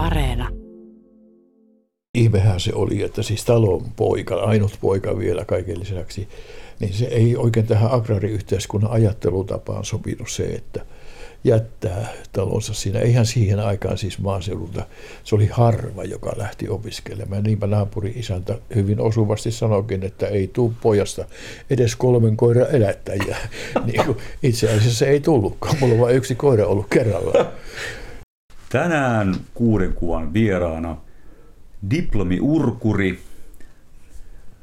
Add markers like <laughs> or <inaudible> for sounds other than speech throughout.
Areena. Ihmehän se oli, että siis talon poika, ainut poika vielä kaiken lisäksi, niin se ei oikein tähän agraariyhteiskunnan ajattelutapaan sopinut se, että jättää talonsa siinä. Eihän siihen aikaan siis maaseudulta, se oli harva, joka lähti opiskelemaan. Niinpä naapuri isäntä hyvin osuvasti sanoikin, että ei tuu pojasta edes kolmen koira elättäjiä. <laughs> niin itse asiassa ei tullutkaan, mulla on vain yksi koira ollut kerrallaan. Tänään kuuden kuvan vieraana diplomi-urkuri,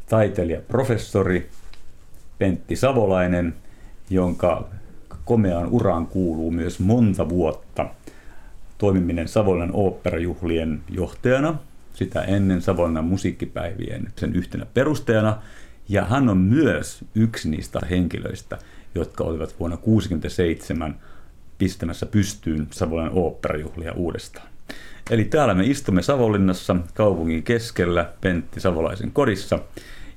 taiteilija, professori Pentti Savolainen, jonka komeaan uraan kuuluu myös monta vuotta toimiminen Savonlinnan oopperajuhlien johtajana, sitä ennen Savonlinnan musiikkipäivien sen yhtenä perustajana, ja hän on myös yksi niistä henkilöistä, jotka olivat vuonna 1967 pistämässä pystyyn Savonlinnan oopperajuhlia uudestaan. Eli täällä me istumme Savonlinnassa kaupungin keskellä Pentti Savolaisen kodissa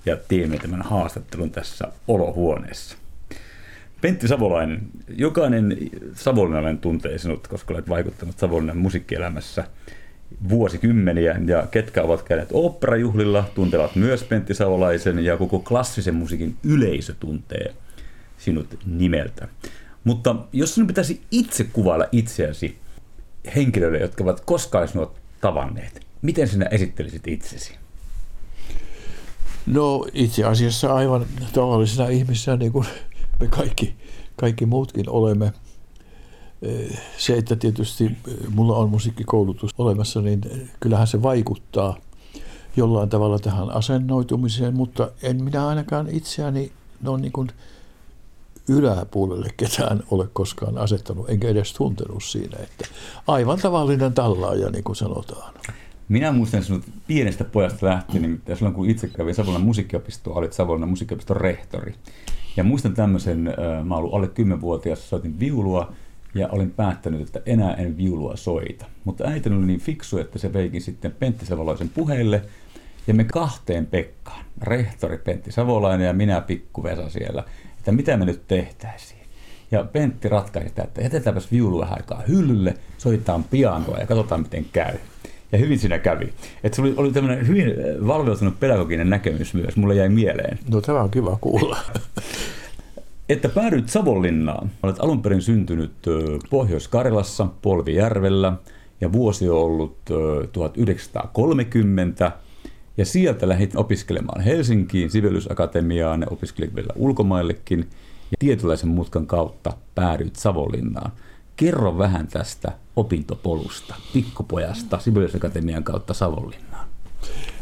ja teemme tämän haastattelun tässä olohuoneessa. Pentti Savolainen, jokainen savonlinnalainen tuntee sinut, koska olet vaikuttanut Savonlinnan musiikkielämässä vuosikymmeniä, ja ketkä ovat käyneet oopperajuhlilla, tuntevat myös Pentti Savolaisen, ja koko klassisen musiikin yleisö tuntee sinut nimeltä. Mutta jos sinun pitäisi itse kuvailla itseäsi henkilöille, jotka ovat koskaan sinut tavanneet, miten sinä esittelisit itsesi? No itse asiassa aivan tavallisena ihmisenä, niin kuin me kaikki, kaikki muutkin olemme. Se, että tietysti mulla on musiikkikoulutus olemassa, niin kyllähän se vaikuttaa jollain tavalla tähän asennoitumiseen, mutta en minä ainakaan itseäni no niin kuin yläpuolelle ketään ole koskaan asettanut, enkä edes tuntenut siinä, että aivan tavallinen tallaaja, niin kuin sanotaan. Minä muistan sinut pienestä pojasta lähtien, nimittäin silloin kun itse kävin Savonlinnan musiikkiopistoa, olit Savonlinnan musiikkiopiston rehtori. Ja muistan tämmöisen, mä olin alle 10-vuotias, soitin viulua ja olin päättänyt, että enää en viulua soita. Mutta äiti oli niin fiksu, että se veikin sitten Pentti Savolaisen puheille ja me kahteen Pekkaan, rehtori Pentti Savolainen ja minä pikku Vesa siellä, että mitä me nyt tehtäisiin. Ja Pentti ratkaisi sitä, että jätetäänpäs viulu vähän aikaa hyllylle, soitetaan pianoa ja katsotaan miten käy. Ja hyvin siinä kävi. Että se oli, oli tämmöinen hyvin valveutunut pedagoginen näkemys myös, mulle jäi mieleen. No tämä on kiva kuulla. että päädyit Savonlinnaan. Olet alun perin syntynyt Pohjois-Karjalassa, Polvijärvellä, ja vuosi on ollut 1930. Ja sieltä lähdit opiskelemaan Helsinkiin, Sibeliusakatemiaan, ja opiskelit vielä ulkomaillekin. Ja tietynlaisen mutkan kautta päädyit Savonlinnaan. Kerro vähän tästä opintopolusta, pikkupojasta Sibeliusakatemian kautta Savonlinnaan.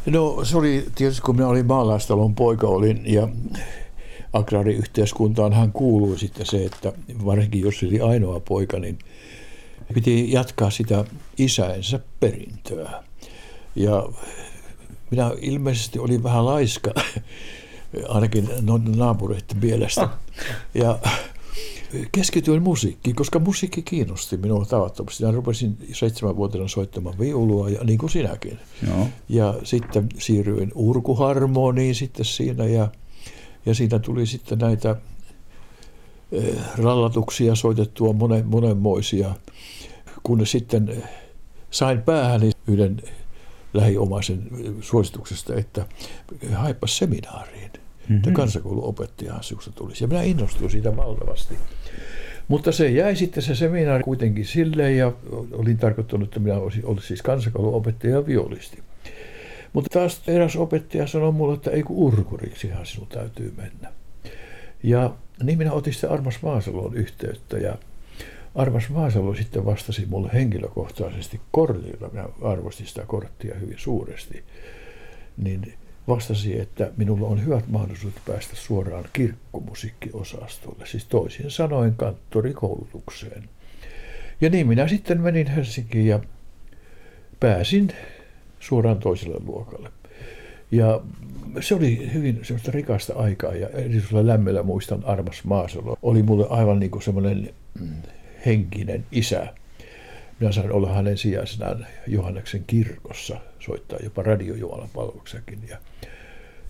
No se oli tietysti, kun minä olin maalaistalon poika olin ja agraariyhteiskuntaan hän kuului sitten se, että varsinkin jos oli ainoa poika, niin piti jatkaa sitä isänsä perintöä. Ja minä ilmeisesti olin vähän laiska, <laughs> ainakin naapureiden mielestä. Ja keskityin musiikkiin, koska musiikki kiinnosti minua tavattomasti. Ja rupesin seitsemänvuotiaana soittamaan viulua, ja niin kuin sinäkin. Joo. Ja sitten siirryin urkuharmoniin sitten siinä, ja, ja siinä tuli sitten näitä eh, rallatuksia soitettua monen, monenmoisia, kun sitten sain päähäni yhden lähiomaisen suosituksesta, että haippa seminaariin mm-hmm. että kansakouluopettajahan sinusta tulisi. Ja minä innostuin siitä valtavasti. Mutta se jäi sitten se seminaari kuitenkin silleen ja olin tarkoittanut, että minä olisin ollut siis kansakouluopettaja ja violisti. Mutta taas eräs opettaja sanoi mulle, että ei kun urkuriksihan sinun täytyy mennä. Ja niin minä otin sitten Armas Maasalon yhteyttä ja Armas Maasalo sitten vastasi mulle henkilökohtaisesti kortilla. Minä arvostin sitä korttia hyvin suuresti. Niin vastasi, että minulla on hyvät mahdollisuudet päästä suoraan kirkkomusiikkiosastolle, siis toisin sanoen kanttorikoulutukseen. Ja niin minä sitten menin Helsinkiin ja pääsin suoraan toiselle luokalle. Ja se oli hyvin semmoista rikasta aikaa ja erityisellä lämmöllä muistan Armas Maasalo. Oli mulle aivan niin kuin semmoinen mm, henkinen isä. Minä sain olla hänen sijaisenaan Johanneksen kirkossa, soittaa jopa radiojumalapalveluksakin. Ja,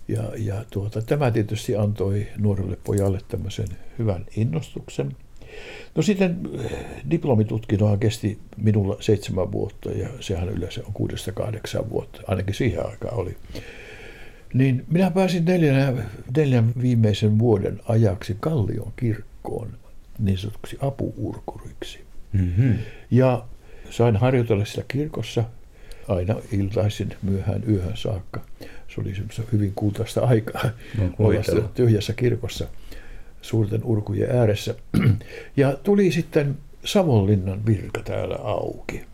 ja, ja tuota, tämä tietysti antoi nuorelle pojalle tämmöisen hyvän innostuksen. No sitten eh, diplomitutkintohan kesti minulla seitsemän vuotta ja sehän yleensä on kuudesta kahdeksan vuotta, ainakin siihen aikaan oli. Niin minä pääsin neljän, neljän viimeisen vuoden ajaksi Kallion kirkkoon niin sanotuksi apuurkuriksi. Mm-hmm. Ja sain harjoitella sitä kirkossa aina iltaisin myöhään yöhön saakka. Se oli semmoista hyvin kultaista aikaa no, olla tyhjässä kirkossa suurten urkujen ääressä. Ja tuli sitten Savonlinnan virka täällä auki.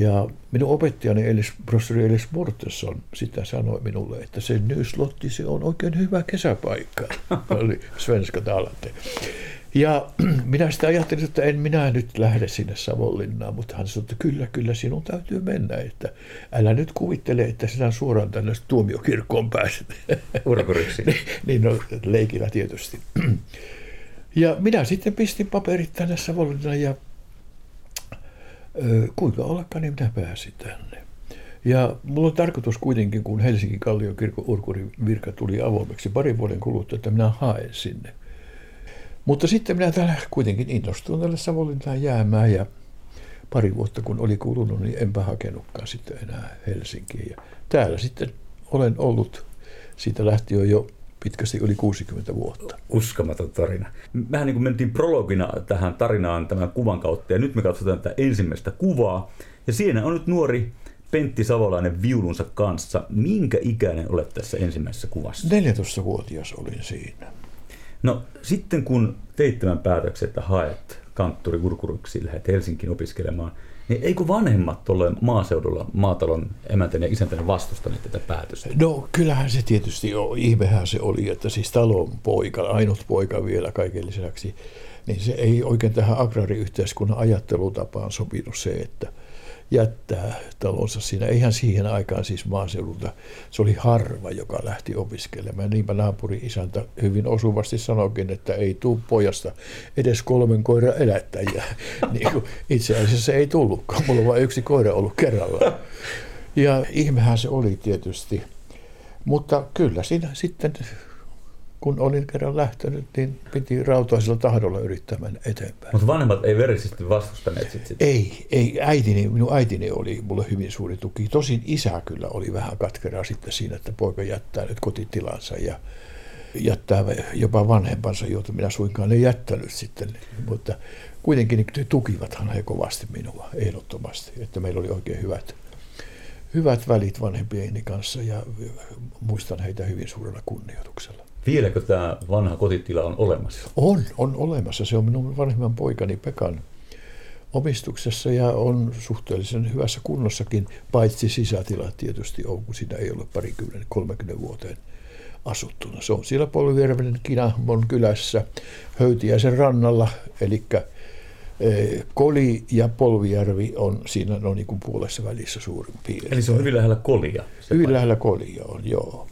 Ja minun opettajani Elis, professori Elis Mortenson sitä sanoi minulle, että se Nyslotti se on oikein hyvä kesäpaikka. <laughs> oli svenska talate. Ja <clears throat> minä sitä ajattelin, että en minä nyt lähde sinne Savonlinnaan, mutta hän sanoi, että kyllä, kyllä sinun täytyy mennä, että älä nyt kuvittele, että sinä suoraan tänne tuomiokirkkoon pääset. <laughs> Urkuriksi. niin, niin no, leikillä tietysti. <clears throat> ja minä sitten pistin paperit tänne Savonlinnaan ja ö, kuinka ollakaan, niin minä pääsin tänne. Ja mulla on tarkoitus kuitenkin, kun Helsingin Kalliokirkon urkurin virka tuli avoimeksi parin vuoden kuluttua, että minä haen sinne – mutta sitten minä täällä kuitenkin innostuin tälle Savonlintaan jäämään ja pari vuotta kun oli kulunut, niin enpä hakenutkaan sitten enää Helsinkiin. Ja täällä sitten olen ollut siitä lähtien jo pitkästi yli 60 vuotta. Uskomaton tarina. Mehän niin kuin mentiin prologina tähän tarinaan tämän kuvan kautta ja nyt me katsotaan tätä ensimmäistä kuvaa. Ja siinä on nyt nuori Pentti Savolainen viulunsa kanssa. Minkä ikäinen olet tässä ensimmäisessä kuvassa? 14-vuotias olin siinä. No sitten kun teit tämän päätöksen, että haet kanttori Urkuruksi, lähdet Helsinkiin opiskelemaan, niin eikö vanhemmat tuolle maaseudulla maatalon emäntäni ja isäntäni vastustaneet tätä päätöstä? No kyllähän se tietysti jo, ihmehän se oli, että siis talon poika, ainut poika vielä kaiken lisäksi, niin se ei oikein tähän agraariyhteiskunnan ajattelutapaan sopinut se, että – jättää talonsa siinä. Eihän siihen aikaan siis maaseudulta, se oli harva, joka lähti opiskelemaan. Niinpä naapuri isäntä hyvin osuvasti sanoikin, että ei tuu pojasta edes kolmen koira elättäjiä. <laughs> niin kuin itse asiassa ei tullutkaan, mulla on vain yksi koira ollut kerralla. Ja ihmehän se oli tietysti. Mutta kyllä siinä sitten kun olin kerran lähtenyt, niin piti rautaisella tahdolla yrittää mennä eteenpäin. Mutta vanhemmat ei verisesti vastustaneet sit sitä? Ei, ei. Äitini, minun äitini oli mulle hyvin suuri tuki. Tosin isä kyllä oli vähän katkeraa sitten siinä, että poika jättää nyt kotitilansa ja jättää jopa vanhempansa, joita minä suinkaan ei jättänyt sitten. Mutta kuitenkin tukivathan he kovasti minua, ehdottomasti, että meillä oli oikein hyvät, hyvät välit vanhempieni kanssa ja muistan heitä hyvin suurella kunnioituksella. Vieläkö tämä vanha kotitila on olemassa? On, on olemassa. Se on minun vanhemman poikani Pekan omistuksessa ja on suhteellisen hyvässä kunnossakin, paitsi sisätilat tietysti on, kun siinä ei ole parikymmentä, 30 vuoteen asuttuna. Se on siellä Polvijärven Kinahmon kylässä Höytiäisen rannalla, eli e, Koli ja Polvijärvi on siinä no niin kuin puolessa välissä suurin piirtein. Eli se on hyvin lähellä Kolia? Hyvin lähellä Kolia on, joo.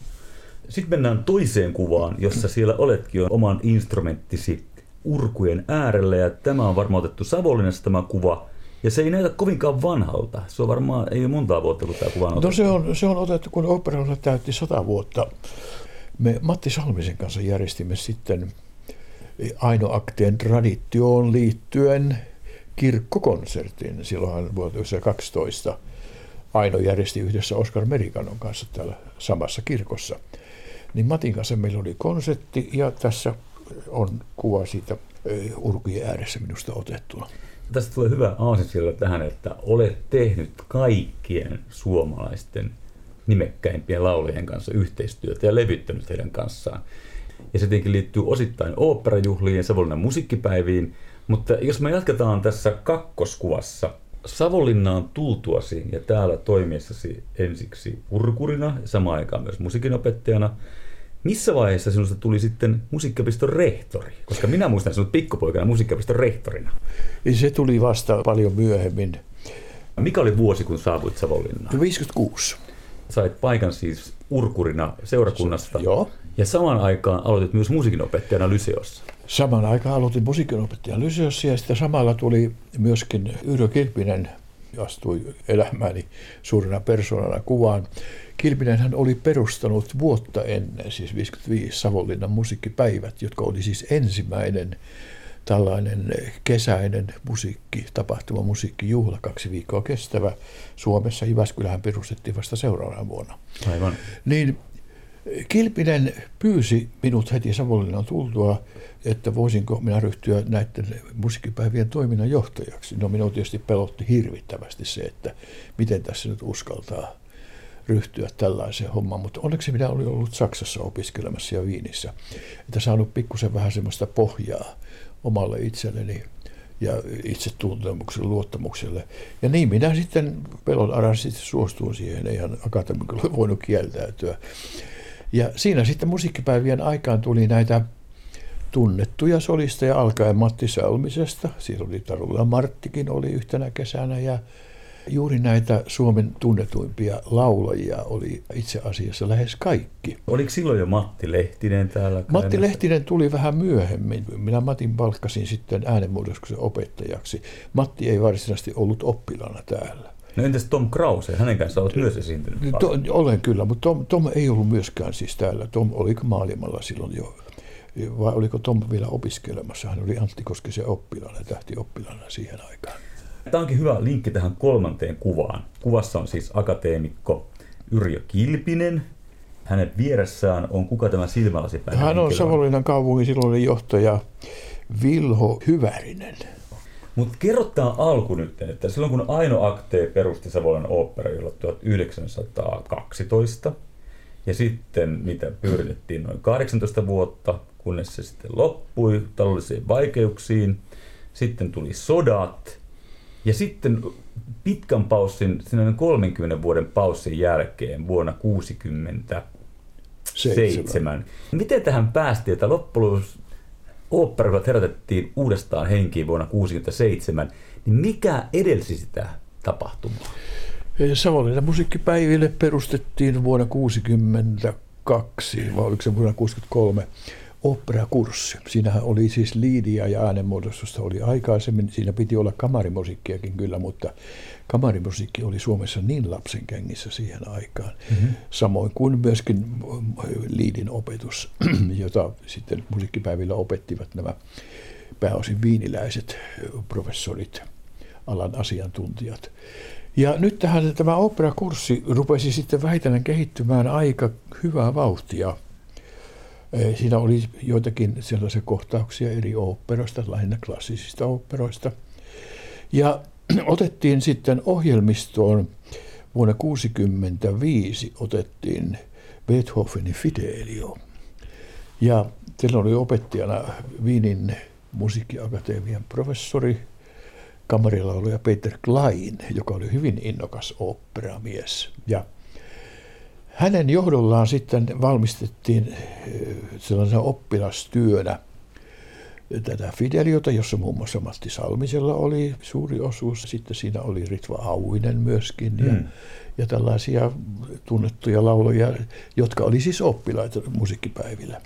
Sitten mennään toiseen kuvaan, jossa siellä oletkin jo oman instrumenttisi urkujen äärellä. Ja tämä on varmaan otettu Savonlinnassa tämä kuva. Ja se ei näytä kovinkaan vanhalta. Se on varmaan, ei ole montaa vuotta, kun tämä kuva on otettu. No se on, se on otettu, kun operalla täytti sata vuotta. Me Matti Salmisen kanssa järjestimme sitten Ainoakteen traditioon liittyen kirkkokonsertin. Silloinhan vuonna 2012 Aino järjesti yhdessä Oskar Merikanon kanssa täällä samassa kirkossa – niin Matin kanssa meillä oli konsertti ja tässä on kuva siitä urkujen ääressä minusta otettuna. Tästä tulee hyvä aasinsilta tähän, että olet tehnyt kaikkien suomalaisten nimekkäimpien laulajien kanssa yhteistyötä ja levyttänyt heidän kanssaan. Ja se tietenkin liittyy osittain oopperajuhliin ja Savonlinnan musiikkipäiviin, mutta jos me jatketaan tässä kakkoskuvassa, Savonlinnaan tultuasi ja täällä toimiessasi ensiksi urkurina ja samaan aikaan myös musiikinopettajana, missä vaiheessa sinusta tuli sitten musiikkiopiston rehtori? Koska minä muistan sinut pikkupoikana musiikkiopiston rehtorina. Se tuli vasta paljon myöhemmin. Mikä oli vuosi, kun saavuit Savonlinnaan? 56. Sait paikan siis urkurina seurakunnasta. Joo. Ja samaan aikaan aloitit myös musiikinopettajana Lyseossa. Samaan aikaan aloitin musiikinopettajana Lyseossa ja sitten samalla tuli myöskin Yrjö Kilpinen astui elämääni suurena persoonana kuvaan. Kilpinen hän oli perustanut vuotta ennen, siis 55 Savonlinnan musiikkipäivät, jotka oli siis ensimmäinen tällainen kesäinen musiikki, tapahtuma musiikkijuhla, kaksi viikkoa kestävä Suomessa. Jyväskylähän perustettiin vasta seuraavana vuonna. Aivan. Niin Kilpinen pyysi minut heti Savonlinnan tultua, että voisinko minä ryhtyä näiden musiikkipäivien toiminnan johtajaksi. No minua tietysti pelotti hirvittävästi se, että miten tässä nyt uskaltaa ryhtyä tällaiseen hommaan, mutta onneksi minä olin ollut Saksassa opiskelemassa ja Viinissä, että saanut pikkusen vähän semmoista pohjaa omalle itselleni ja itsetuntemukselle, luottamukselle. Ja niin minä sitten pelon aran sitten suostuin siihen, eihän akatemikolla voinut kieltäytyä. Ja siinä sitten musiikkipäivien aikaan tuli näitä tunnettuja solisteja alkaen Matti Salmisesta. Siinä oli Tarula Marttikin oli yhtenä kesänä ja juuri näitä Suomen tunnetuimpia laulajia oli itse asiassa lähes kaikki. Oliko silloin jo Matti Lehtinen täällä? Matti Lehtinen tuli vähän myöhemmin. Minä Matin palkkasin sitten äänenmuodoskuksen opettajaksi. Matti ei varsinaisesti ollut oppilana täällä. No entäs Tom Krause? Hänen kanssa olet myös esiintynyt to, Olen kyllä, mutta Tom, Tom ei ollut myöskään siis täällä. Tom oli maailmalla silloin jo. Vai oliko Tom vielä opiskelemassa? Hän oli Antti Koskisen oppilaana, oppilana siihen aikaan. Tämä onkin hyvä linkki tähän kolmanteen kuvaan. Kuvassa on siis akateemikko Yrjö Kilpinen. Hänen vieressään on kuka tämä silmälasipäivä Hän on Savonlinnan kaupungin silloinen johtaja Vilho Hyvärinen. Mutta kerro tämä alku nyt, että silloin kun Aino Akte perusti Savonlinnan oopperajuhla 1912, ja sitten mitä pyöritettiin noin 18 vuotta, kunnes se sitten loppui taloudellisiin vaikeuksiin. Sitten tuli sodat, ja sitten pitkän paussin, 30 vuoden paussin jälkeen vuonna 1967. Miten tähän päästiin, että loppujen oopperat herätettiin uudestaan henkiin vuonna 1967, niin mikä edelsi sitä tapahtumaa? Savonlinnan musiikkipäiville perustettiin vuonna 1962, vai oliko se vuonna 1963, operakurssi. Siinähän oli siis liidia ja äänenmuodostusta oli aikaisemmin. Siinä piti olla kamarimusiikkiakin kyllä, mutta kamarimusiikki oli Suomessa niin lapsen kengissä siihen aikaan. Mm-hmm. Samoin kuin myöskin liidin opetus, <clears throat> jota sitten musiikkipäivillä opettivat nämä pääosin viiniläiset professorit, alan asiantuntijat. Ja nyt tähän tämä operakurssi rupesi sitten vähitellen kehittymään aika hyvää vauhtia – Siinä oli joitakin sellaisia kohtauksia eri oopperoista, lähinnä klassisista oopperoista. Ja <clears throat> otettiin sitten ohjelmistoon vuonna 1965 otettiin Beethovenin Fidelio. Ja silloin oli opettajana Viinin musiikkiakatemian professori, kamarilauluja Peter Klein, joka oli hyvin innokas oopperamies. Ja hänen johdollaan sitten valmistettiin eh, sellaisena oppilastyönä tätä Fideliota, jossa muun muassa Matti Salmisella oli suuri osuus. Sitten siinä oli Ritva Auinen myöskin ja, mm. ja tällaisia tunnettuja lauloja, jotka oli siis oppilaita musiikkipäivillä.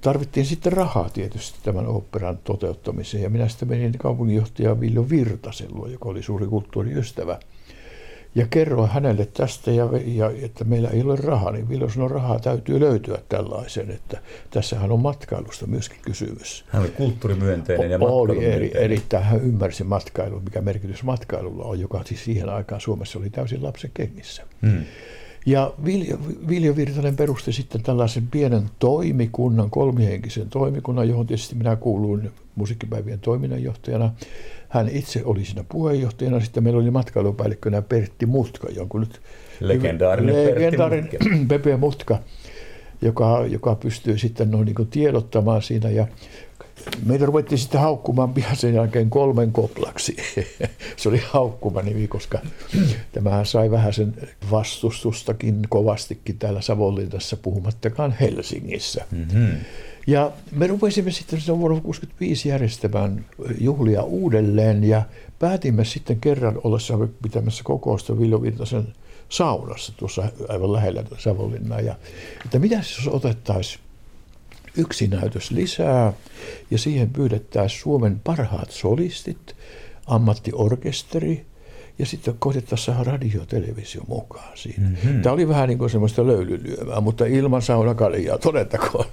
Tarvittiin sitten rahaa tietysti tämän operan toteuttamiseen ja minä sitten menin kaupunginjohtaja Viljo Virtasen luo, joka oli suuri kulttuuriystävä – ja kerroin hänelle tästä, ja, ja että meillä ei ole rahaa, niin Viljo sanoi, rahaa täytyy löytyä tällaisen, että tässähän on matkailusta myöskin kysymys. Hän oli kulttuurimyönteinen ja Oli eri, erittäin, hän ymmärsi matkailun, mikä merkitys matkailulla on, joka siis siihen aikaan Suomessa oli täysin lapsen kengissä. Hmm. Ja Viljo, Viljo Virtanen perusti sitten tällaisen pienen toimikunnan, kolmihenkisen toimikunnan, johon tietysti minä kuuluin musiikkipäivien toiminnanjohtajana. Hän itse oli siinä puheenjohtajana. Sitten meillä oli matkailupäällikkönä Pertti Mutka, jonkun nyt legendaarinen, legendaarinen <clears throat> Pepe Mutka, joka, joka pystyy sitten noin niin tiedottamaan siinä. Ja meitä ruvettiin sitten haukkumaan pian sen jälkeen kolmen koplaksi. <laughs> Se oli haukkuma nimi, koska <clears throat> tämähän sai vähän sen vastustustakin kovastikin täällä Savonlinnassa, puhumattakaan Helsingissä. Mm-hmm. Ja me rupesimme sitten vuonna 1965 järjestämään juhlia uudelleen ja päätimme sitten kerran ollessa pitämässä kokousta Viljo Virtasen saunassa tuossa aivan lähellä Savonlinnaa. Ja, että mitä jos otettaisiin yksi näytös lisää ja siihen pyydettäisiin Suomen parhaat solistit, ammattiorkesteri ja sitten koitettaisiin saada radio ja televisio mukaan siinä. Mm-hmm. Tämä oli vähän niin kuin semmoista löylylyömää, mutta ilman saunakaljaa, todettakoon.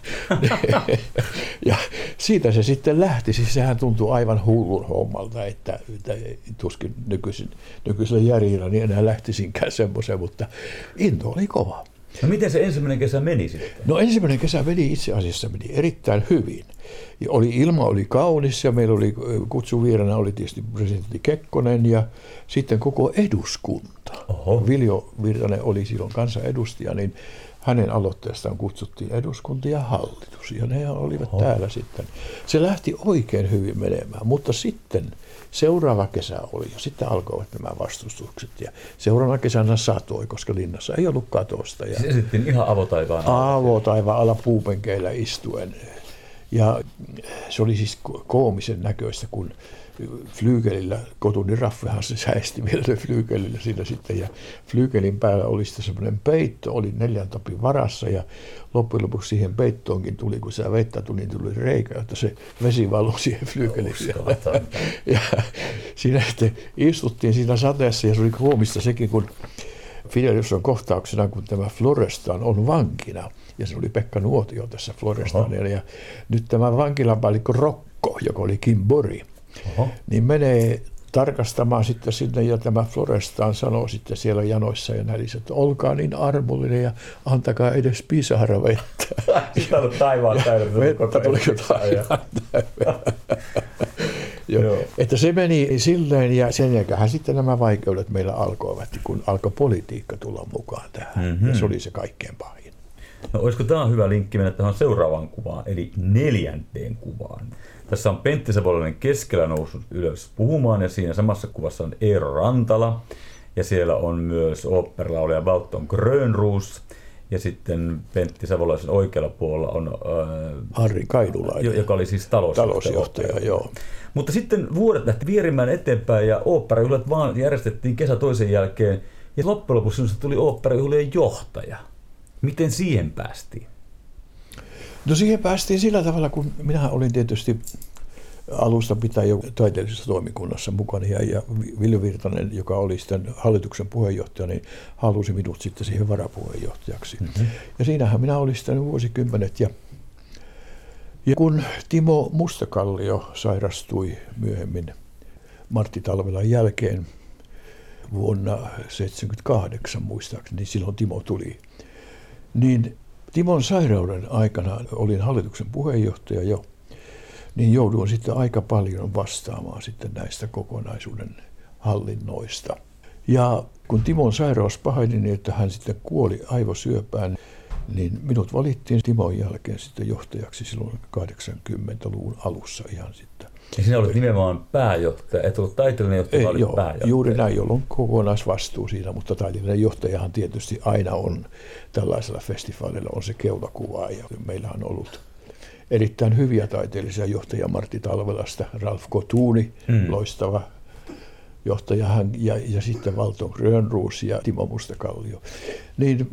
<laughs> ja siitä se sitten lähti. Siis sehän tuntui aivan hullun hommalta, että, että tuskin nykyisin, nykyisellä järjellä niin enää lähtisinkään semmoisen, mutta into oli kova. No miten se ensimmäinen kesä meni sitten? No ensimmäinen kesä meni itse asiassa meni erittäin hyvin. Ja oli, ilma oli kaunis ja meillä oli kutsuvieraana oli tietysti presidentti Kekkonen ja sitten koko eduskunta. Oho. Viljo Virtanen oli silloin kansanedustaja, niin hänen aloitteestaan kutsuttiin eduskunta ja hallitus, ja ne olivat Oho. täällä sitten. Se lähti oikein hyvin menemään, mutta sitten seuraava kesä oli, ja sitten alkoivat nämä vastustukset, ja seuraavana kesänä satoi, koska linnassa ei ollut katosta. Ja siis esittiin ihan avotaivaan alla. Avotaivaan alla puupenkeillä istuen. Ja se oli siis koomisen näköistä, kun flyykelillä, kotuni Raffehan se säesti vielä se flyykelillä siinä sitten, ja flyykelin päällä oli sitten semmoinen peitto, oli neljän tapin varassa, ja loppujen lopuksi siihen peittoonkin tuli, kun se vettä tuli, niin tuli reikä, että se vesi valui siihen flyykelin Ja siinä sitten istuttiin siinä sateessa, ja se oli koomista sekin, kun Fidelius on kohtauksena, kun tämä Florestan on vankina, ja se oli Pekka Nuotio tässä Florestanilla, ja nyt tämä vankilapäällikkö Rokko, joka oli Kim Bori, Oho. niin menee tarkastamaan sitten sinne ja tämä Florestaan sanoo sitten siellä janoissa ja näissä, että olkaa niin armollinen ja antakaa edes pisara vettä. <laughs> Sitä on taivaan täynnä. Vettä tuli taivaan Joo. Että se meni silleen ja sen jälkeen sitten nämä vaikeudet meillä alkoivat, kun alkoi politiikka tulla mukaan tähän. Mm-hmm. Ja se oli se kaikkein pahin. No olisiko tämä hyvä linkki mennä tähän seuraavaan kuvaan, eli neljänteen kuvaan. Tässä on Pentti Savolainen keskellä noussut ylös puhumaan ja siinä samassa kuvassa on Eero Rantala ja siellä on myös oopperalaulija Valton Grönruus ja sitten Pentti Savolaisen oikealla puolella on äh, Harri Kaidulainen, joka oli siis talousjohtaja. talousjohtaja joo. Mutta sitten vuodet lähti vierimään eteenpäin ja oopperajuhlat vaan järjestettiin kesä toisen jälkeen ja loppujen lopuksi tuli oopperajuhlien johtaja. Miten siihen päästiin? No siihen päästiin sillä tavalla, kun minä olin tietysti alusta pitää jo taiteellisessa toimikunnassa mukana ja, ja Ville Virtanen, joka oli sitten hallituksen puheenjohtaja, niin halusi minut sitten siihen varapuheenjohtajaksi. Mm-hmm. Ja siinähän minä olin sitten vuosikymmenet ja ja kun Timo Mustakallio sairastui myöhemmin Martti Talvelan jälkeen vuonna 1978 muistaakseni, niin silloin Timo tuli, niin Timon sairauden aikana olin hallituksen puheenjohtaja jo, niin jouduin sitten aika paljon vastaamaan sitten näistä kokonaisuuden hallinnoista. Ja kun Timon sairaus paheni niin, että hän sitten kuoli aivosyöpään, niin minut valittiin Timon jälkeen sitten johtajaksi silloin 80-luvun alussa ihan sitten. Ja sinä olit nimenomaan pääjohtaja, et ollut taiteellinen johtaja, Ei, joo, pääjohtaja. Juuri näin, jolloin kokonaisvastuu siinä, mutta taiteellinen johtajahan tietysti aina on tällaisella festivaalilla on se keulakuva ja meillä on ollut erittäin hyviä taiteellisia johtajia Martti Talvelasta, Ralf Kotuuni, mm. loistava johtaja, ja, ja sitten Valton Grönruus ja Timo Mustakallio. Niin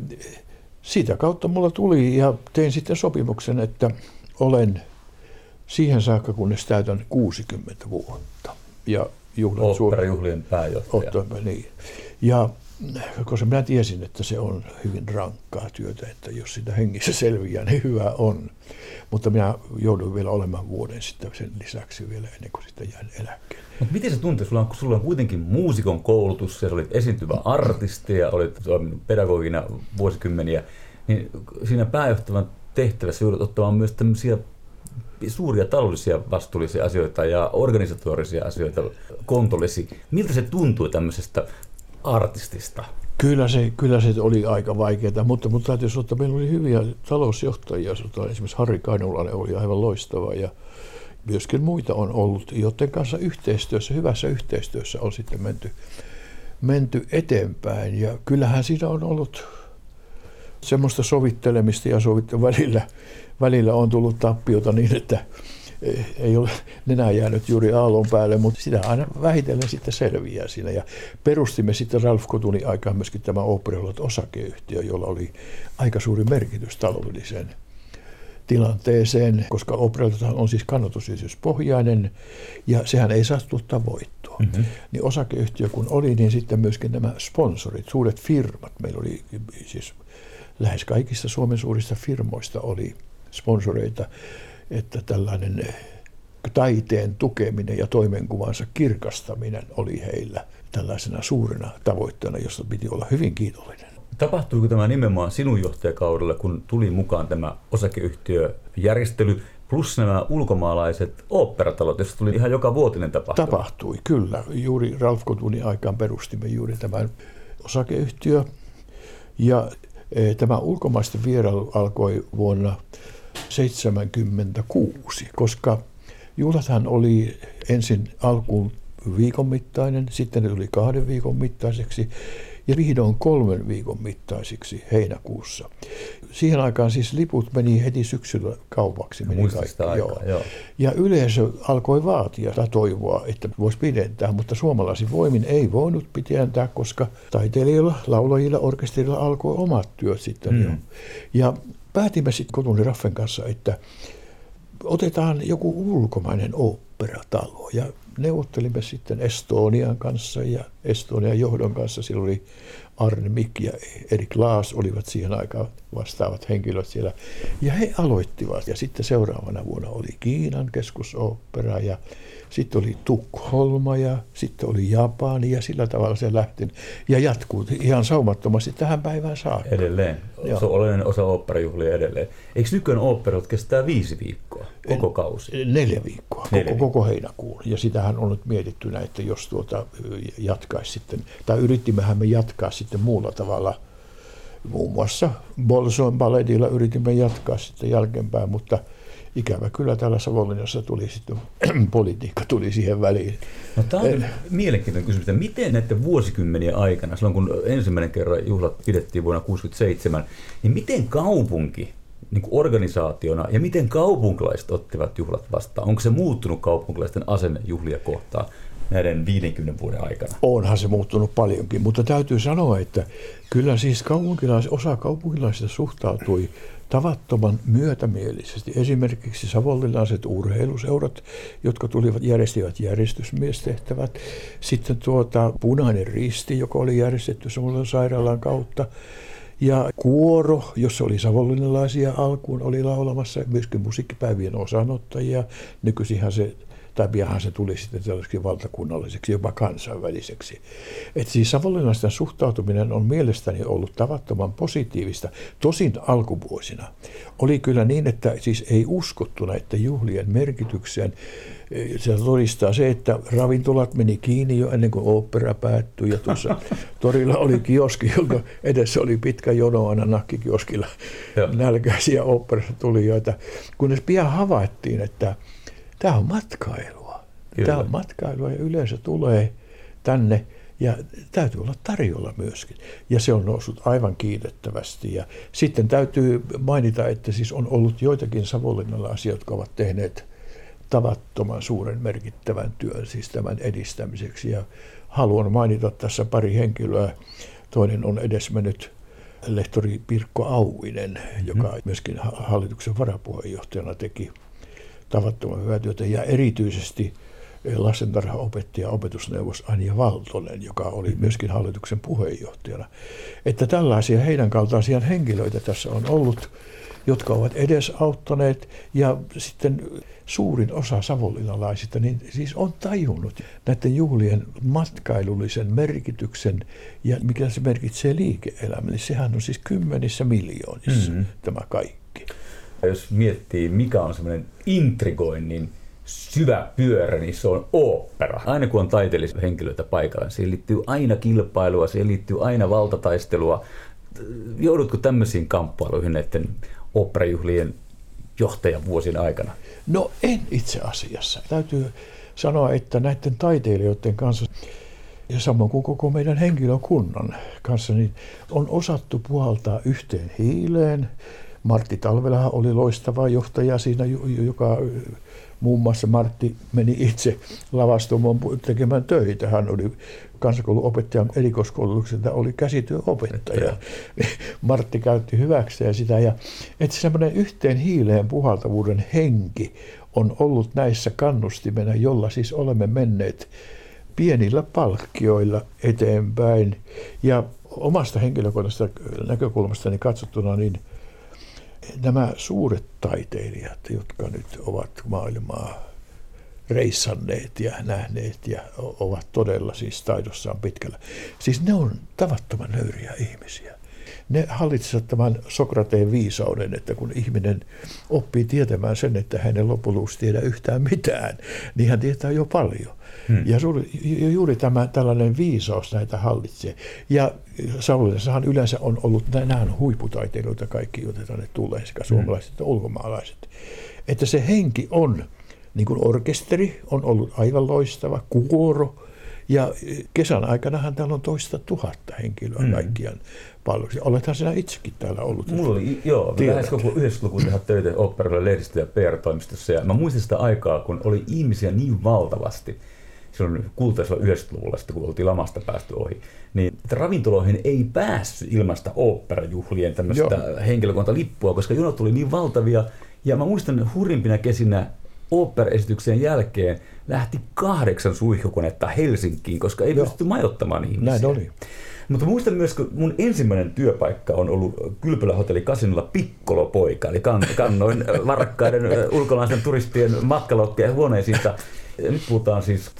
siitä kautta mulla tuli ja tein sitten sopimuksen, että olen siihen saakka, kunnes täytän 60 vuotta. Ja juhlat Oopperajuhlien pääjohtaja. Niin. Ja koska minä tiesin, että se on hyvin rankkaa työtä, että jos sitä hengissä selviää, niin hyvä on. Mutta minä jouduin vielä olemaan vuoden sitten sen lisäksi vielä ennen kuin sitten jäin eläkkeelle. Mutta miten se tuntuu, sulla on, sulla on kuitenkin muusikon koulutus ja olit esiintyvä artisti ja olit pedagogina vuosikymmeniä, niin siinä pääjohtavan tehtävässä joudut ottamaan myös tämmöisiä suuria taloudellisia vastuullisia asioita ja organisatorisia asioita kontollesi. Miltä se tuntuu tämmöisestä artistista? Kyllä se, kyllä se oli aika vaikeaa, mutta, mutta täytyy sanoa, että meillä oli hyviä talousjohtajia. Esimerkiksi Harri Kainulainen oli aivan loistava ja myöskin muita on ollut, joiden kanssa yhteistyössä, hyvässä yhteistyössä on sitten menty, menty eteenpäin. Ja kyllähän siinä on ollut semmoista sovittelemista ja sovittu välillä, välillä on tullut tappiota niin, että ei ole nenä jäänyt juuri aallon päälle, mutta sitä aina vähitellen sitten selviää siinä. Ja perustimme sitten Ralf Kotunin aikaan myöskin tämä Oopperolot osakeyhtiö, jolla oli aika suuri merkitys taloudelliseen tilanteeseen, koska Oopperolot on siis kannatusyhdistyspohjainen ja sehän ei saa tuottaa voittoa. Mm-hmm. Niin osakeyhtiö kun oli, niin sitten myöskin nämä sponsorit, suuret firmat, meillä oli siis lähes kaikista Suomen suurista firmoista oli sponsoreita, että tällainen taiteen tukeminen ja toimenkuvansa kirkastaminen oli heillä tällaisena suurena tavoitteena, josta piti olla hyvin kiitollinen. Tapahtuiko tämä nimenomaan sinun johtajakaudella, kun tuli mukaan tämä osakeyhtiöjärjestely, plus nämä ulkomaalaiset oopperatalot, joista tuli ihan joka vuotinen tapahtuma? Tapahtui, kyllä. Juuri Ralf Kotunin aikaan perustimme juuri tämän osakeyhtiö. Ja e, tämä ulkomaisten vierailu alkoi vuonna 1976, koska juhlathan oli ensin alkuun viikon mittainen, sitten ne tuli kahden viikon mittaiseksi ja vihdoin kolmen viikon mittaisiksi heinäkuussa. Siihen aikaan siis liput meni heti syksyllä kaupaksi. Meni kaikki. Aikaa, joo. Joo. Ja yleisö alkoi vaatia tai toivoa, että voisi pidentää, mutta suomalaisin voimin ei voinut pidentää, koska taiteilijoilla, laulajilla, orkesterilla alkoi omat työt sitten mm. jo. Ja päätimme sitten Kotuni Raffen kanssa, että otetaan joku ulkomainen oopperatalo. Ja neuvottelimme sitten Estonian kanssa ja Estonian johdon kanssa. Silloin oli Arne Mik ja Erik Laas olivat siihen aikaan vastaavat henkilöt siellä. Ja he aloittivat. Ja sitten seuraavana vuonna oli Kiinan keskusopera ja sitten oli Tukholma ja sitten oli Japani ja sillä tavalla se lähti. Ja jatkuu ihan saumattomasti tähän päivään saakka. Edelleen. Joo. Se on oleellinen osa oopperajuhlia edelleen. Eikö nykyään oopperat kestää viisi viikkoa, koko kausi? Neljä viikkoa, Neljä koko, koko heinäkuun. Ja sitähän on nyt mietittynä, että jos tuota jatkaisi sitten, tai yrittimmehän me jatkaa sitten muulla tavalla – muun muassa Bolson balletilla yritimme jatkaa sitten jälkeenpäin, mutta ikävä kyllä täällä Savonlinnassa tuli sitten, <clears throat> politiikka tuli siihen väliin. No, tämä on mielenkiintoinen kysymys, että miten näiden vuosikymmenien aikana, silloin kun ensimmäinen kerran juhlat pidettiin vuonna 1967, niin miten kaupunki niin kuin organisaationa ja miten kaupunkilaiset ottivat juhlat vastaan? Onko se muuttunut kaupunkilaisten asenne juhlia kohtaan näiden 50 vuoden aikana? Onhan se muuttunut paljonkin, mutta täytyy sanoa, että kyllä siis kaupunkilais, osa kaupunkilaisista suhtautui tavattoman myötämielisesti. Esimerkiksi savonlinnaiset urheiluseurat, jotka tulivat, järjestivät järjestysmiestehtävät. Sitten tuota, Punainen Risti, joka oli järjestetty Savonlinnan sairaalan kautta. Ja kuoro, jossa oli savonlinnalaisia alkuun, oli laulamassa myöskin musiikkipäivien osanottajia. Nykyisinhän se tai pianhan se tuli sitten tällaiseksi valtakunnalliseksi, jopa kansainväliseksi. Et siis savonlinnaisten suhtautuminen on mielestäni ollut tavattoman positiivista. Tosin alkuvuosina oli kyllä niin, että siis ei uskottu näiden juhlien merkitykseen. Se todistaa se, että ravintolat meni kiinni jo ennen kuin opera päättyi ja tuossa <laughs> torilla oli kioski, jonka edessä oli pitkä jono aina nakkikioskilla. Nälkäisiä operassa tulijoita, kunnes pian havaittiin, että Tämä on matkailua. Kyllä. Tämä on matkailua ja yleensä tulee tänne ja täytyy olla tarjolla myöskin. Ja se on noussut aivan kiitettävästi. Ja sitten täytyy mainita, että siis on ollut joitakin savonlinnalaisia, jotka ovat tehneet tavattoman suuren merkittävän työn siis tämän edistämiseksi. Ja haluan mainita tässä pari henkilöä. Toinen on edesmennyt lehtori Pirkko Auinen, joka mm. myöskin hallituksen varapuheenjohtajana teki tavattoman hyvää työtä ja erityisesti lastentarhaopettaja opetusneuvos Anja Valtonen, joka oli myöskin hallituksen puheenjohtajana. Että tällaisia heidän kaltaisia henkilöitä tässä on ollut, jotka ovat edesauttaneet ja sitten suurin osa savonlinnalaisista niin siis on tajunnut näiden juhlien matkailullisen merkityksen ja mikä se merkitsee liike-elämälle. Sehän on siis kymmenissä miljoonissa mm-hmm. tämä kaikki. Jos miettii, mikä on semmoinen intrigoinnin syvä pyörä, niin se on opera. Aina kun on taiteellisia henkilöitä paikalla, siihen liittyy aina kilpailua, siihen liittyy aina valtataistelua. Joudutko tämmöisiin kamppailuihin näiden operajuhlien johtajan vuosien aikana? No en itse asiassa. Täytyy sanoa, että näiden taiteilijoiden kanssa ja samoin kuin koko meidän henkilökunnan kanssa, niin on osattu puhaltaa yhteen hiileen Martti Talvelahan oli loistava johtaja siinä, joka muun muassa Martti meni itse lavastomoon tekemään töitä. Hän oli kansakouluopettajan erikoiskoulutukselta oli käsityöopettaja. <laughs> Martti käytti hyväkseen sitä. Ja, että semmoinen yhteen hiileen puhaltavuuden henki on ollut näissä kannustimena, jolla siis olemme menneet pienillä palkkioilla eteenpäin. Ja omasta henkilökohtaisesta näkökulmastani katsottuna, niin – Nämä suuret taiteilijat, jotka nyt ovat maailmaa reissanneet ja nähneet ja ovat todella siis taidossaan pitkällä. Siis ne on tavattoman nöyriä ihmisiä. Ne hallitsevat tämän Sokrateen viisauden, että kun ihminen oppii tietämään sen, että hänen loppujen tiedä yhtään mitään, niin hän tietää jo paljon. Hmm. Ja juuri tämä tällainen viisaus näitä hallitsee. Ja Savonlinnassahan yleensä on ollut, nämä on huipputaiteilijoita kaikki, joita tänne tulee, sekä suomalaiset hmm. että ulkomaalaiset. Että se henki on niin kuin orkesteri on ollut aivan loistava, kuoro, ja kesän aikanahan täällä on toista tuhatta henkilöä mm. kaikkiaan palveluksi. Olethan sinä itsekin täällä ollut. Mulla oli, joo, lähes koko 90-luvun tehdä töitä operalla lehdistö- ja PR-toimistossa. Ja mä muistin sitä aikaa, kun oli ihmisiä niin valtavasti, silloin kultaisella 90-luvulla, sitten kun oltiin lamasta päästy ohi, niin että ravintoloihin ei päässyt ilmasta oopperajuhlien tämmöistä henkilökuntalippua, koska jonot oli niin valtavia. Ja mä muistan hurjimpina kesinä opera-esityksen jälkeen lähti kahdeksan suihkukonetta Helsinkiin, koska ei Joo. pystytty majoittamaan ihmisiä. Näin oli. Mutta muistan myös, kun mun ensimmäinen työpaikka on ollut Kylpylä hotelli Kasinolla pikkolopoika, eli kannoin varakkaiden ulkolaisten turistien matkalokkeja huoneisiin. Nyt puhutaan siis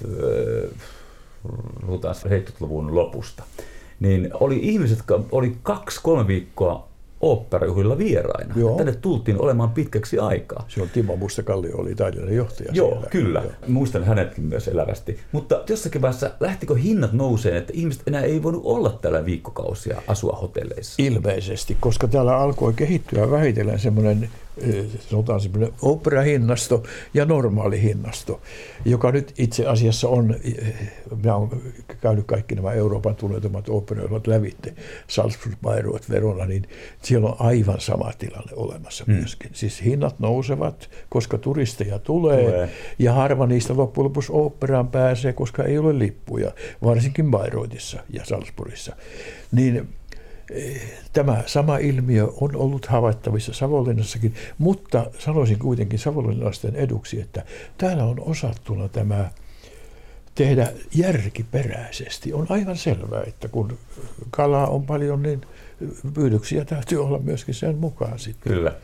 puhutaan 70-luvun lopusta. Niin oli ihmiset, jotka oli kaksi-kolme viikkoa oopperajuhlilla vieraina. Joo. Tänne tultiin olemaan pitkäksi aikaa. Se on Timo Mustakallio oli taiteellinen johtaja Joo, siellä. kyllä. Joo. Muistan hänetkin myös elävästi. Mutta jossakin vaiheessa lähtikö hinnat nouseen, että ihmiset enää ei voinut olla täällä viikkokausia asua hotelleissa? Ilmeisesti, koska täällä alkoi kehittyä vähitellen semmoinen sanotaan semmoinen operahinnasto ja normaali hinnasto, joka nyt itse asiassa on, minä olen käynyt kaikki nämä Euroopan tunnetumat operoivat lävitte, Salzburg, Bayreuth, Verona, niin siellä on aivan sama tilanne olemassa hmm. myöskin. Siis hinnat nousevat, koska turisteja tulee, tulee. ja harva niistä loppujen lopuksi operaan pääsee, koska ei ole lippuja, varsinkin Bayreuthissa ja Salzburgissa. Niin Tämä sama ilmiö on ollut havaittavissa Savonlinnassakin, mutta sanoisin kuitenkin savonlinnalaisten eduksi, että täällä on osattuna tämä tehdä järkiperäisesti. On aivan selvää, että kun kalaa on paljon, niin pyydyksiä täytyy olla myöskin sen mukaan sitten. Kyllä.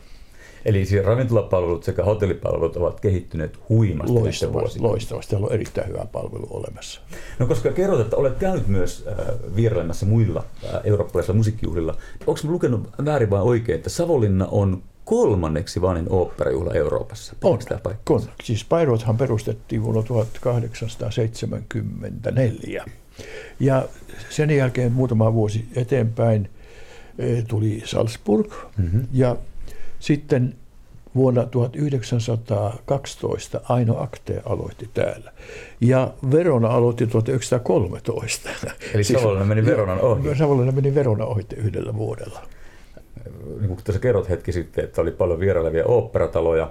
Eli siis ravintolapalvelut sekä hotellipalvelut ovat kehittyneet huimasti loistavasti. Loistavasti, täällä on erittäin hyvä palvelu olemassa. No koska kerrot, että olet käynyt myös äh, vierailemassa muilla äh, eurooppalaisilla musiikkijuhlilla, onko lukenut väärin vai oikein, että Savonlinna on kolmanneksi vanhin oopperajuhla Euroopassa? On, on. Siis Bayreuthhan perustettiin vuonna 1874. Ja sen jälkeen muutama vuosi eteenpäin eh, tuli Salzburg mm-hmm. ja sitten vuonna 1912 Aino Akte aloitti täällä. Ja Verona aloitti 1913. Eli siis, Savonlinna meni Veronan ohi? Savonlinna meni Verona ohi yhdellä vuodella. Niin kuin tässä kerrot hetki sitten, että oli paljon vierailevia oopperataloja.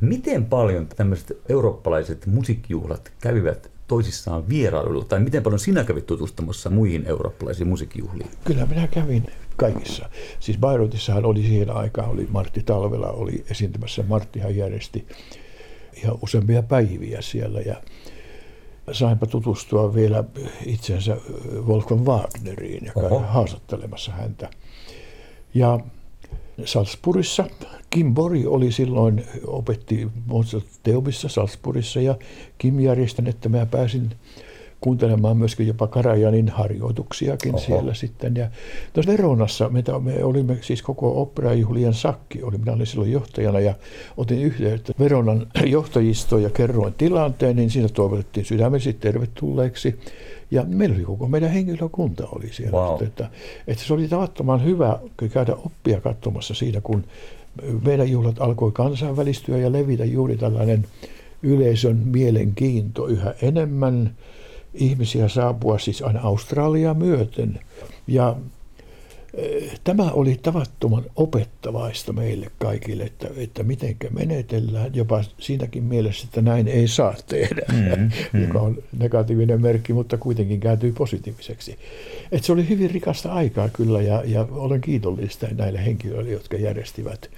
Miten paljon tämmöiset eurooppalaiset musiikkijuhlat kävivät toisissaan vierailulla? Tai miten paljon sinä kävit tutustumassa muihin eurooppalaisiin musiikkijuhliin? Kyllä minä kävin kaikissa. Siis Bayreuthissahan oli siihen aikaan, oli Martti Talvela oli esiintymässä. Marttihan järjesti ihan useampia päiviä siellä ja sainpa tutustua vielä itsensä Wolfgang Wagneriin, joka Oho. haastattelemassa häntä. Ja Salzburgissa. Kim Bori oli silloin, opetti Mozart Teobissa Salzburgissa ja Kim järjestän, että mä pääsin kuuntelemaan myöskin jopa Karajanin harjoituksiakin Oho. siellä sitten. Ja tuossa Veronassa me, me olimme siis koko operajuhlien sakki, oli, minä olin silloin johtajana ja otin yhteyttä Veronan <clears throat> johtajistoon ja kerroin tilanteen, niin siinä toivotettiin sydämellisesti tervetulleeksi. Ja meillä oli koko meidän henkilökunta oli siellä. Wow. Että, että se oli tavattoman hyvä käydä oppia katsomassa siinä, kun meidän juhlat alkoi kansainvälistyä ja levitä juuri tällainen yleisön mielenkiinto yhä enemmän ihmisiä saapua siis aina Australiaa myöten. Ja eh, tämä oli tavattoman opettavaista meille kaikille, että, että miten menetellään, jopa siinäkin mielessä, että näin ei saa tehdä, mm, mm. <laughs> joka on negatiivinen merkki, mutta kuitenkin kääntyi positiiviseksi. Et se oli hyvin rikasta aikaa kyllä, ja, ja olen kiitollista näille henkilöille, jotka järjestivät,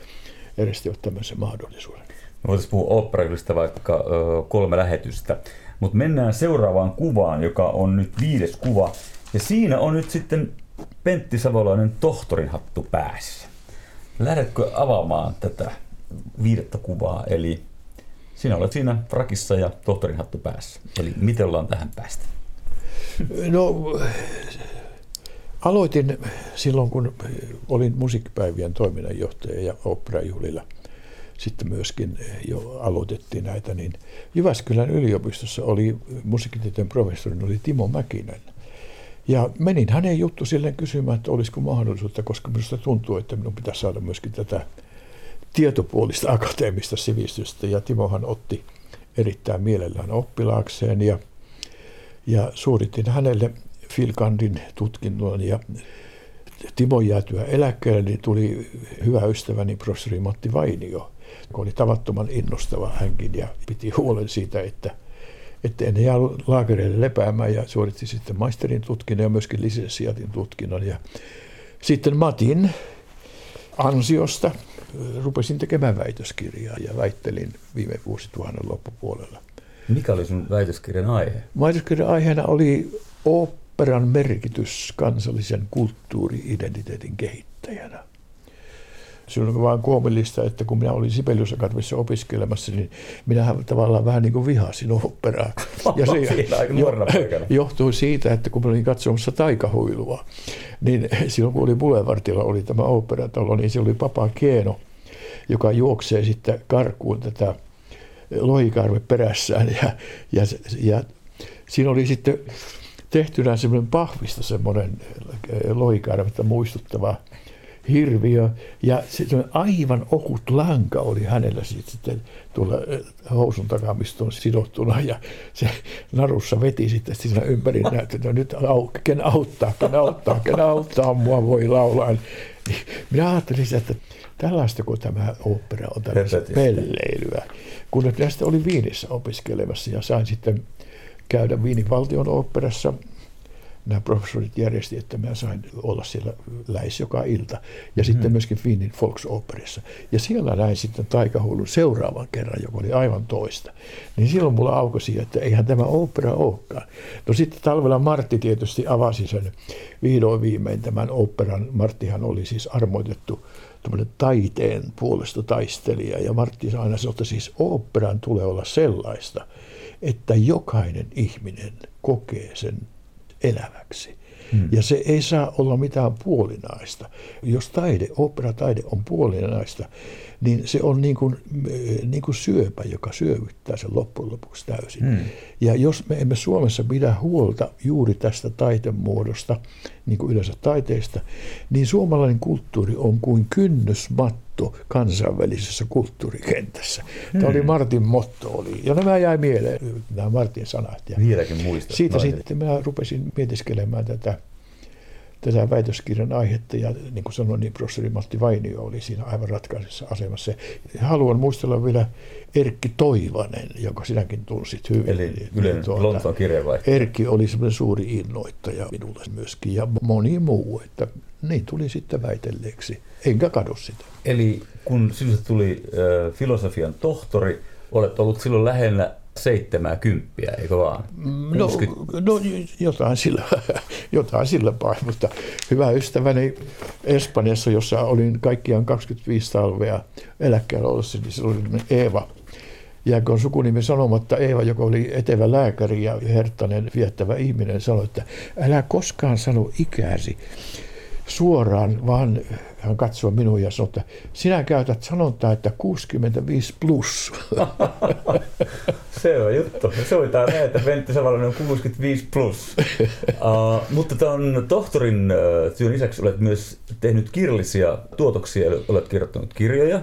järjestivät tämmöisen mahdollisuuden. Voitaisiin puhua oopperahylistä vaikka kolme lähetystä. Mutta mennään seuraavaan kuvaan, joka on nyt viides kuva. Ja siinä on nyt sitten Pentti Savolainen tohtorin hattu päässä. Lähdetkö avaamaan tätä viidettä kuvaa, eli sinä olet siinä frakissa ja tohtorin hattu päässä. Eli miten ollaan tähän päästä? No, aloitin silloin, kun olin musiikkipäivien toiminnanjohtaja ja operajuhlilla. Sitten myöskin jo aloitettiin näitä, niin Jyväskylän yliopistossa oli musiikkitieteen professori, oli Timo Mäkinen. Ja menin hänen juttu silleen kysymään, että olisiko mahdollisuutta, koska minusta tuntuu, että minun pitäisi saada myöskin tätä tietopuolista <laughs> akateemista sivistystä. Ja Timohan otti erittäin mielellään oppilaakseen ja, ja suoritin hänelle Filkandin tutkinnon ja Timo jäätyä eläkkeelle, niin tuli hyvä ystäväni professori Matti Vainio, joka oli tavattoman innostava hänkin ja piti huolen siitä, että, että en jää laakereille lepäämään ja suoritti sitten maisterin tutkinnon ja myöskin lisensiaatin tutkinnon. Ja sitten Matin ansiosta rupesin tekemään väitöskirjaa ja väittelin viime vuosituhannen loppupuolella. Mikä oli sun väitöskirjan aihe? Väitöskirjan aiheena oli operan merkitys kansallisen kulttuuri-identiteetin kehittäjänä. Se on vaan koomillista, että kun minä olin Sibelius Akatemiassa opiskelemassa, niin minähän tavallaan vähän niin kuin vihasin operaa. <laughs> Ja se jo, <laughs> johtui siitä, että kun olin katsomassa taikahuilua, niin <laughs> silloin kun oli Boulevardilla oli tämä operatalo, niin se oli Papa Kieno, joka juoksee sitten karkuun tätä lohikarve perässään. Ja, ja, ja siinä oli sitten tehtynä semmoinen pahvista semmoinen lohikarvetta muistuttava hirviö. Ja se aivan ohut lanka oli hänellä sitten tuolla housun takamiston sidottuna. Ja se narussa veti sitten siinä ympäri näytti, että nyt au, ken auttaa, ken auttaa, ken auttaa, mua voi laulaa. Minä ajattelin, että tällaista kuin tämä opera on tällaista pelleilyä. Kun näistä oli Viinissä opiskelemassa ja sain sitten käydä Viinin valtion oopperassa nämä professorit järjesti, että mä sain olla siellä läis joka ilta. Ja sitten mm. myöskin Finnin Volksoperissa. Ja siellä näin sitten taikahuulun seuraavan kerran, joka oli aivan toista. Niin silloin mulla aukosi, että eihän tämä opera olekaan. No sitten talvella Martti tietysti avasi sen vihdoin viimein tämän operan. Marttihan oli siis armoitettu taiteen puolesta taistelija. Ja Martti aina sanoi, että siis operan tulee olla sellaista, että jokainen ihminen kokee sen eläväksi. Hmm. Ja se ei saa olla mitään puolinaista. Jos taide, operataide on puolinaista, niin se on niin kuin, niin kuin syöpä, joka syövyttää sen loppujen lopuksi täysin. Hmm. Ja jos me emme Suomessa pidä huolta juuri tästä taitemuodosta, niin kuin yleensä taiteesta, niin suomalainen kulttuuri on kuin kynnysmatto kansainvälisessä kulttuurikentässä. Hmm. Tämä oli Martin motto. Oli. Ja nämä jäi mieleen, nämä Martin sanat. Ja Vieläkin muistat. Siitä sitten minä rupesin mietiskelemään tätä tätä väitöskirjan aihetta ja niin kuin sanoin, niin professori Matti Vainio oli siinä aivan ratkaisessa asemassa. Haluan muistella vielä Erkki Toivanen, jonka sinäkin tunsit hyvin. Eli yleinen tuota, Lontoon kirjeenvaihtaja. Erkki oli semmoinen suuri innoittaja minulle myöskin ja moni muu, että niin tuli sitten väitelleeksi. Enkä kadu sitä. Eli kun sinusta tuli äh, filosofian tohtori, olet ollut silloin lähellä kymppiä, eikö vaan? No, no jotain, sillä, <laughs> jotain sillä päin, mutta hyvä ystäväni Espanjassa, jossa olin kaikkiaan 25 talvea eläkkeellä ollessa, niin se oli Eeva, jääköön sukunimi sanomatta Eeva, joka oli etevä lääkäri ja herttainen viettävä ihminen, sanoi, että älä koskaan sano ikäsi suoraan, vaan hän katsoi minua ja sanoi, että sinä käytät sanontaa, että 65 plus. <laughs> Se on juttu. Se on tämä että Ventti Savalainen on 65 plus. <laughs> Uh, mutta tämän tohtorin työn lisäksi olet myös tehnyt kirjallisia tuotoksia, olet kirjoittanut kirjoja,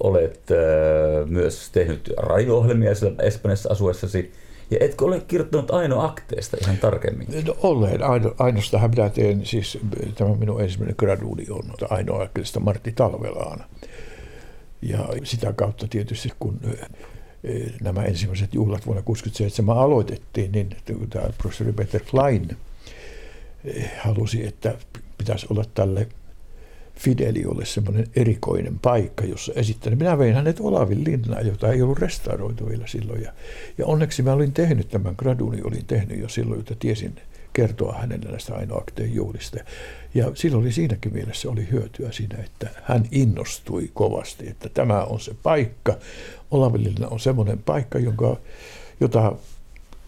olet uh, myös tehnyt radio-ohjelmia Espanjassa asuessasi. Ja etkö ole kirjoittanut Aino Akteesta ihan tarkemmin? No, olen. Aino, Ainostahan minä teen, siis tämä minun ensimmäinen graduuni on Aino Akteesta Martti Talvelaan. Ja sitä kautta tietysti, kun nämä ensimmäiset juhlat vuonna 1967 aloitettiin, niin tämä professori Peter Klein halusi, että pitäisi olla tälle Fideliolle semmoinen erikoinen paikka, jossa esittänyt. Minä vein hänet Olavin linnaan, jota ei ollut restauroitu vielä silloin. Ja, ja onneksi mä olin tehnyt tämän graduni, olin tehnyt jo silloin, että tiesin kertoa hänelle näistä ainoakteen juhlista. Ja silloin oli siinäkin mielessä oli hyötyä siinä, että hän innostui kovasti, että tämä on se paikka. Olavillinen on semmoinen paikka, jonka, jota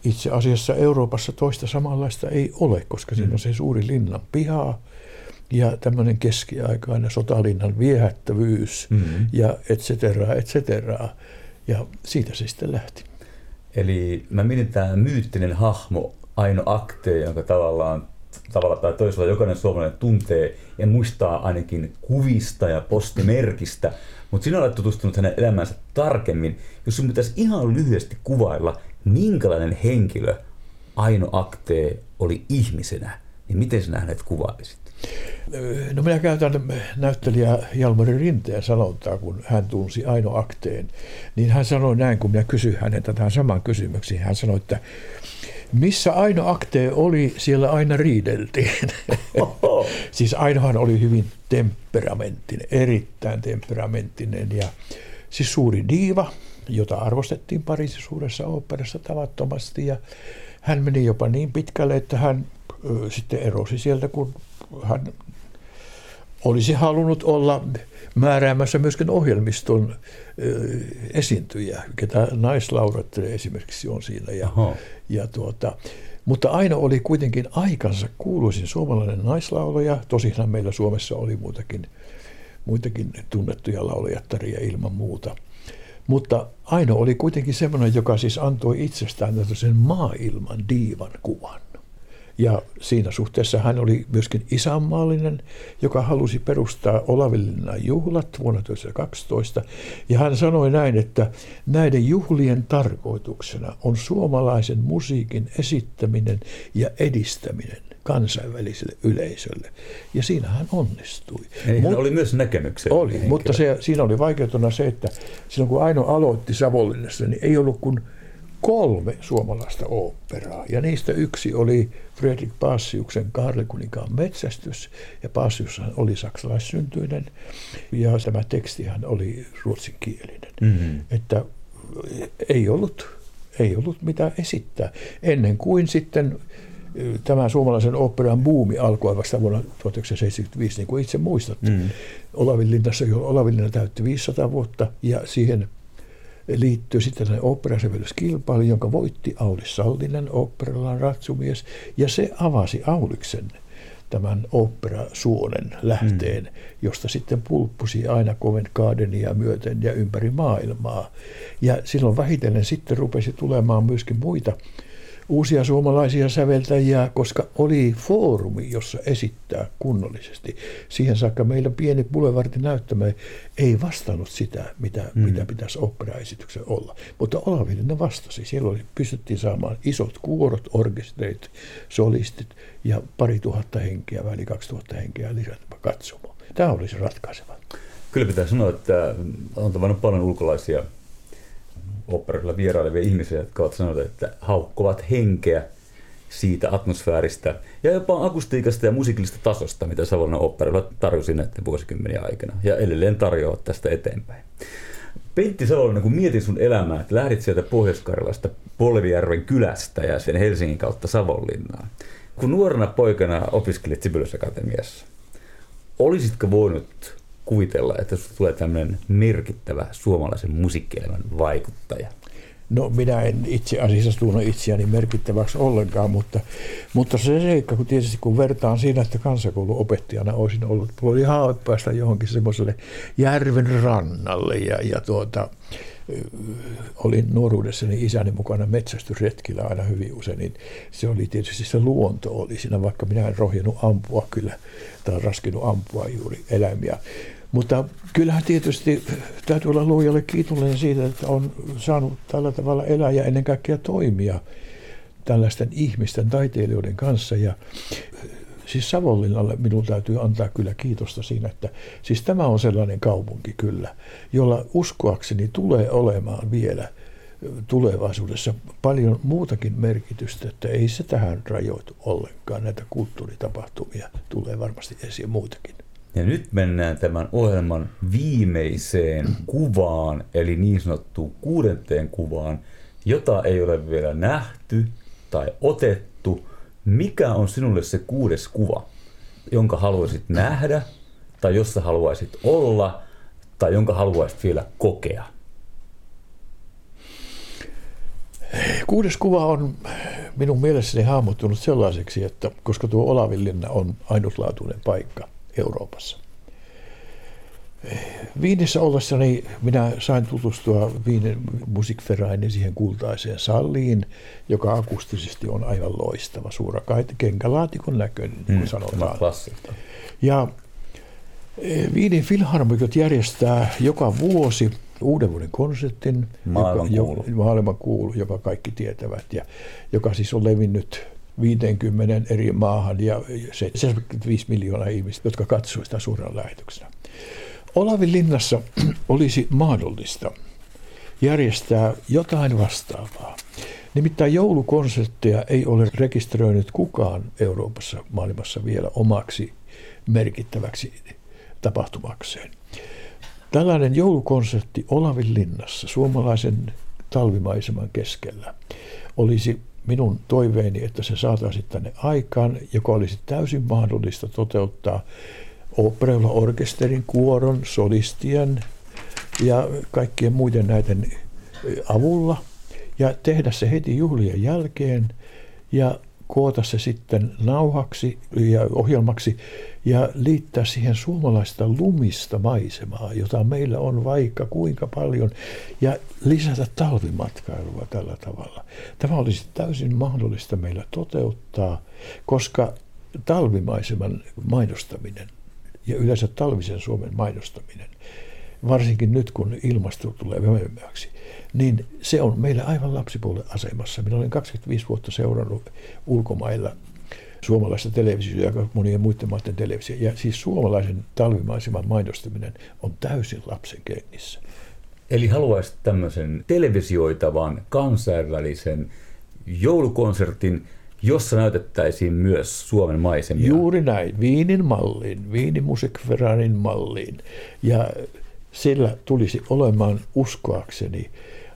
itse asiassa Euroopassa toista samanlaista ei ole, koska siinä on mm. se suuri linnan piha ja tämmöinen keskiaikainen sotalinnan viehättävyys mm-hmm. ja et cetera, et cetera. Ja siitä se sitten lähti. Eli mä mietin tämä myyttinen hahmo Aino Akte, jonka tavallaan tavalla tai toisella jokainen suomalainen tuntee ja muistaa ainakin kuvista ja postimerkistä, mutta sinä olet tutustunut hänen elämänsä tarkemmin. Jos sinun pitäisi ihan lyhyesti kuvailla, minkälainen henkilö Aino Akte oli ihmisenä, niin miten sinä hänet kuvailisit? No minä käytän näyttelijä Jalmari Rinteen sanontaa, kun hän tunsi Aino Akteen. Niin hän sanoi näin, kun minä kysyin häneltä tähän saman kysymyksiin. Hän sanoi, että missä Aino Aktee oli, siellä aina riideltiin. <laughs> siis Ainohan oli hyvin temperamenttinen, erittäin temperamenttinen ja siis suuri diiva, jota arvostettiin Pariisin suuressa oopperassa tavattomasti ja hän meni jopa niin pitkälle, että hän ö, sitten erosi sieltä, kun hän olisi halunnut olla määräämässä myöskin ohjelmiston esiintyjä, ketä naislaurat esimerkiksi on siinä. Ja, ja tuota, mutta aina oli kuitenkin aikansa kuuluisin suomalainen naislaulaja. Tosinhan meillä Suomessa oli muitakin, muitakin tunnettuja laulajattaria ilman muuta. Mutta Aino oli kuitenkin semmoinen, joka siis antoi itsestään sen maailman diivan kuvan. Ja siinä suhteessa hän oli myöskin isänmaallinen, joka halusi perustaa Olavillinnan juhlat vuonna 1912. Ja hän sanoi näin, että näiden juhlien tarkoituksena on suomalaisen musiikin esittäminen ja edistäminen kansainväliselle yleisölle. Ja siinä hän onnistui. Eli hän oli myös näkemyksen Oli, henkilö. mutta se, siinä oli vaikeutena se, että silloin kun Aino aloitti Savonlinnassa, niin ei ollut kuin kolme suomalaista oopperaa. Ja niistä yksi oli Fredrik Passiuksen Kaarlekuninkaan metsästys. Ja Passiushan oli saksalaissyntyinen ja tämä tekstihän oli ruotsinkielinen. Mm-hmm. Että ei ollut, ei ollut mitä esittää. Ennen kuin sitten tämä suomalaisen oopperan buumi alkoi vasta vuonna 1975, niin kuin itse muistatte. Mm. Olavinlinnassa, jo Olavinlinna täytti 500 vuotta ja siihen liittyy sitten tällainen oopperasävellyskilpailu, jonka voitti Aulis Sallinen, oopperalan ratsumies, ja se avasi Auliksen tämän oopperasuonen lähteen, mm. josta sitten pulppusi aina Covent Gardenia myöten ja ympäri maailmaa. Ja silloin vähitellen sitten rupesi tulemaan myöskin muita uusia suomalaisia säveltäjiä, koska oli foorumi, jossa esittää kunnollisesti. Siihen saakka meillä pieni näyttämä ei vastannut sitä, mitä, mm. mitä pitäisi operaesityksen olla. Mutta Olavillinen vastasi. Siellä oli, pystyttiin saamaan isot kuorot, orkesterit, solistit ja pari tuhatta henkeä, väli kaksi tuhatta henkeä lisätä katsomaan. Tämä olisi ratkaiseva. Kyllä pitää sanoa, että on tavannut paljon ulkolaisia oopperilla vierailevia ihmisiä, jotka ovat sanoneet, että haukkovat henkeä siitä atmosfääristä ja jopa akustiikasta ja musiikillista tasosta, mitä Savonlinnan oopperilla tarjosi näiden vuosikymmeniä aikana ja edelleen tarjoaa tästä eteenpäin. Pentti Savonlinnan, kun mietin sun elämää, että lähdit sieltä Pohjois-Karjalasta Polvijärven kylästä ja sen Helsingin kautta Savonlinnaan. Kun nuorena poikana opiskelit Sibylys Akatemiassa, olisitko voinut kuvitella, että tulee tämmöinen merkittävä suomalaisen musiikkielämän vaikuttaja? No minä en itse asiassa tunne itseäni merkittäväksi ollenkaan, mutta, mutta se seikka, kun tietysti kun vertaan siinä, että kansakouluopettajana olisin ollut, oli haave päästä johonkin semmoiselle järven rannalle ja, ja tuota, olin nuoruudessani isäni mukana metsästysretkillä aina hyvin usein, niin se oli tietysti se luonto oli siinä, vaikka minä en rohjennut ampua kyllä, tai raskinut ampua juuri eläimiä. Mutta kyllähän tietysti täytyy olla luojalle kiitollinen siitä, että on saanut tällä tavalla elää ja ennen kaikkea toimia tällaisten ihmisten, taiteilijoiden kanssa. Ja siis Savonlinnalle minun täytyy antaa kyllä kiitosta siinä, että siis tämä on sellainen kaupunki kyllä, jolla uskoakseni tulee olemaan vielä tulevaisuudessa paljon muutakin merkitystä, että ei se tähän rajoitu ollenkaan. Näitä kulttuuritapahtumia tulee varmasti esiin muutakin. Ja nyt mennään tämän ohjelman viimeiseen kuvaan, eli niin sanottuun kuudenteen kuvaan, jota ei ole vielä nähty tai otettu. Mikä on sinulle se kuudes kuva, jonka haluaisit nähdä, tai jossa haluaisit olla, tai jonka haluaisit vielä kokea? Kuudes kuva on minun mielestäni hahmottunut sellaiseksi, että koska tuo Olavinlinna on ainutlaatuinen paikka Euroopassa. Viinissä ollessani minä sain tutustua Viinin musikferrainin siihen kultaiseen salliin, joka akustisesti on aivan loistava, suura kenkälaatikon näköinen, niin kuin mm, sanotaan. Ja eh, Viinin filharmikot järjestää joka vuosi uuden vuoden konsertin, maailman joka, maailman kuulu, joka kaikki tietävät, ja joka siis on levinnyt 50 eri maahan ja 75 miljoonaa ihmistä, jotka katsoivat sitä suurella lähetyksenä. Olavin linnassa <clears throat> olisi mahdollista järjestää jotain vastaavaa. Nimittäin joulukonsertteja ei ole rekisteröinyt kukaan Euroopassa, maailmassa vielä omaksi merkittäväksi tapahtumakseen. Tällainen joulukonsertti Olavin linnassa, suomalaisen talvimaiseman keskellä, olisi minun toiveeni, että se saataisiin tänne aikaan, joka olisi täysin mahdollista toteuttaa operoilla orkesterin, kuoron, solistien ja kaikkien muiden näiden avulla ja tehdä se heti juhlien jälkeen. Ja koota se sitten nauhaksi ja ohjelmaksi ja liittää siihen suomalaista lumista maisemaa, jota meillä on vaikka kuinka paljon, ja lisätä talvimatkailua tällä tavalla. Tämä olisi täysin mahdollista meillä toteuttaa, koska talvimaiseman mainostaminen ja yleensä talvisen Suomen mainostaminen, varsinkin nyt kun ilmasto tulee vähemmäksi, niin se on meillä aivan lapsipuolen asemassa. Minä olen 25 vuotta seurannut ulkomailla suomalaista televisiota ja monien muiden maiden televisio. Ja siis suomalaisen talvimaiseman mainostaminen on täysin lapsen kengissä. Eli haluaisit tämmöisen televisioitavan kansainvälisen joulukonsertin, jossa näytettäisiin myös Suomen maisemia. Juuri näin, Viinin malliin, Viinin musikveranin malliin. Ja sillä tulisi olemaan uskoakseni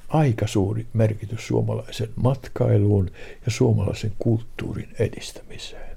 aika suuri merkitys suomalaisen matkailuun ja suomalaisen kulttuurin edistämiseen.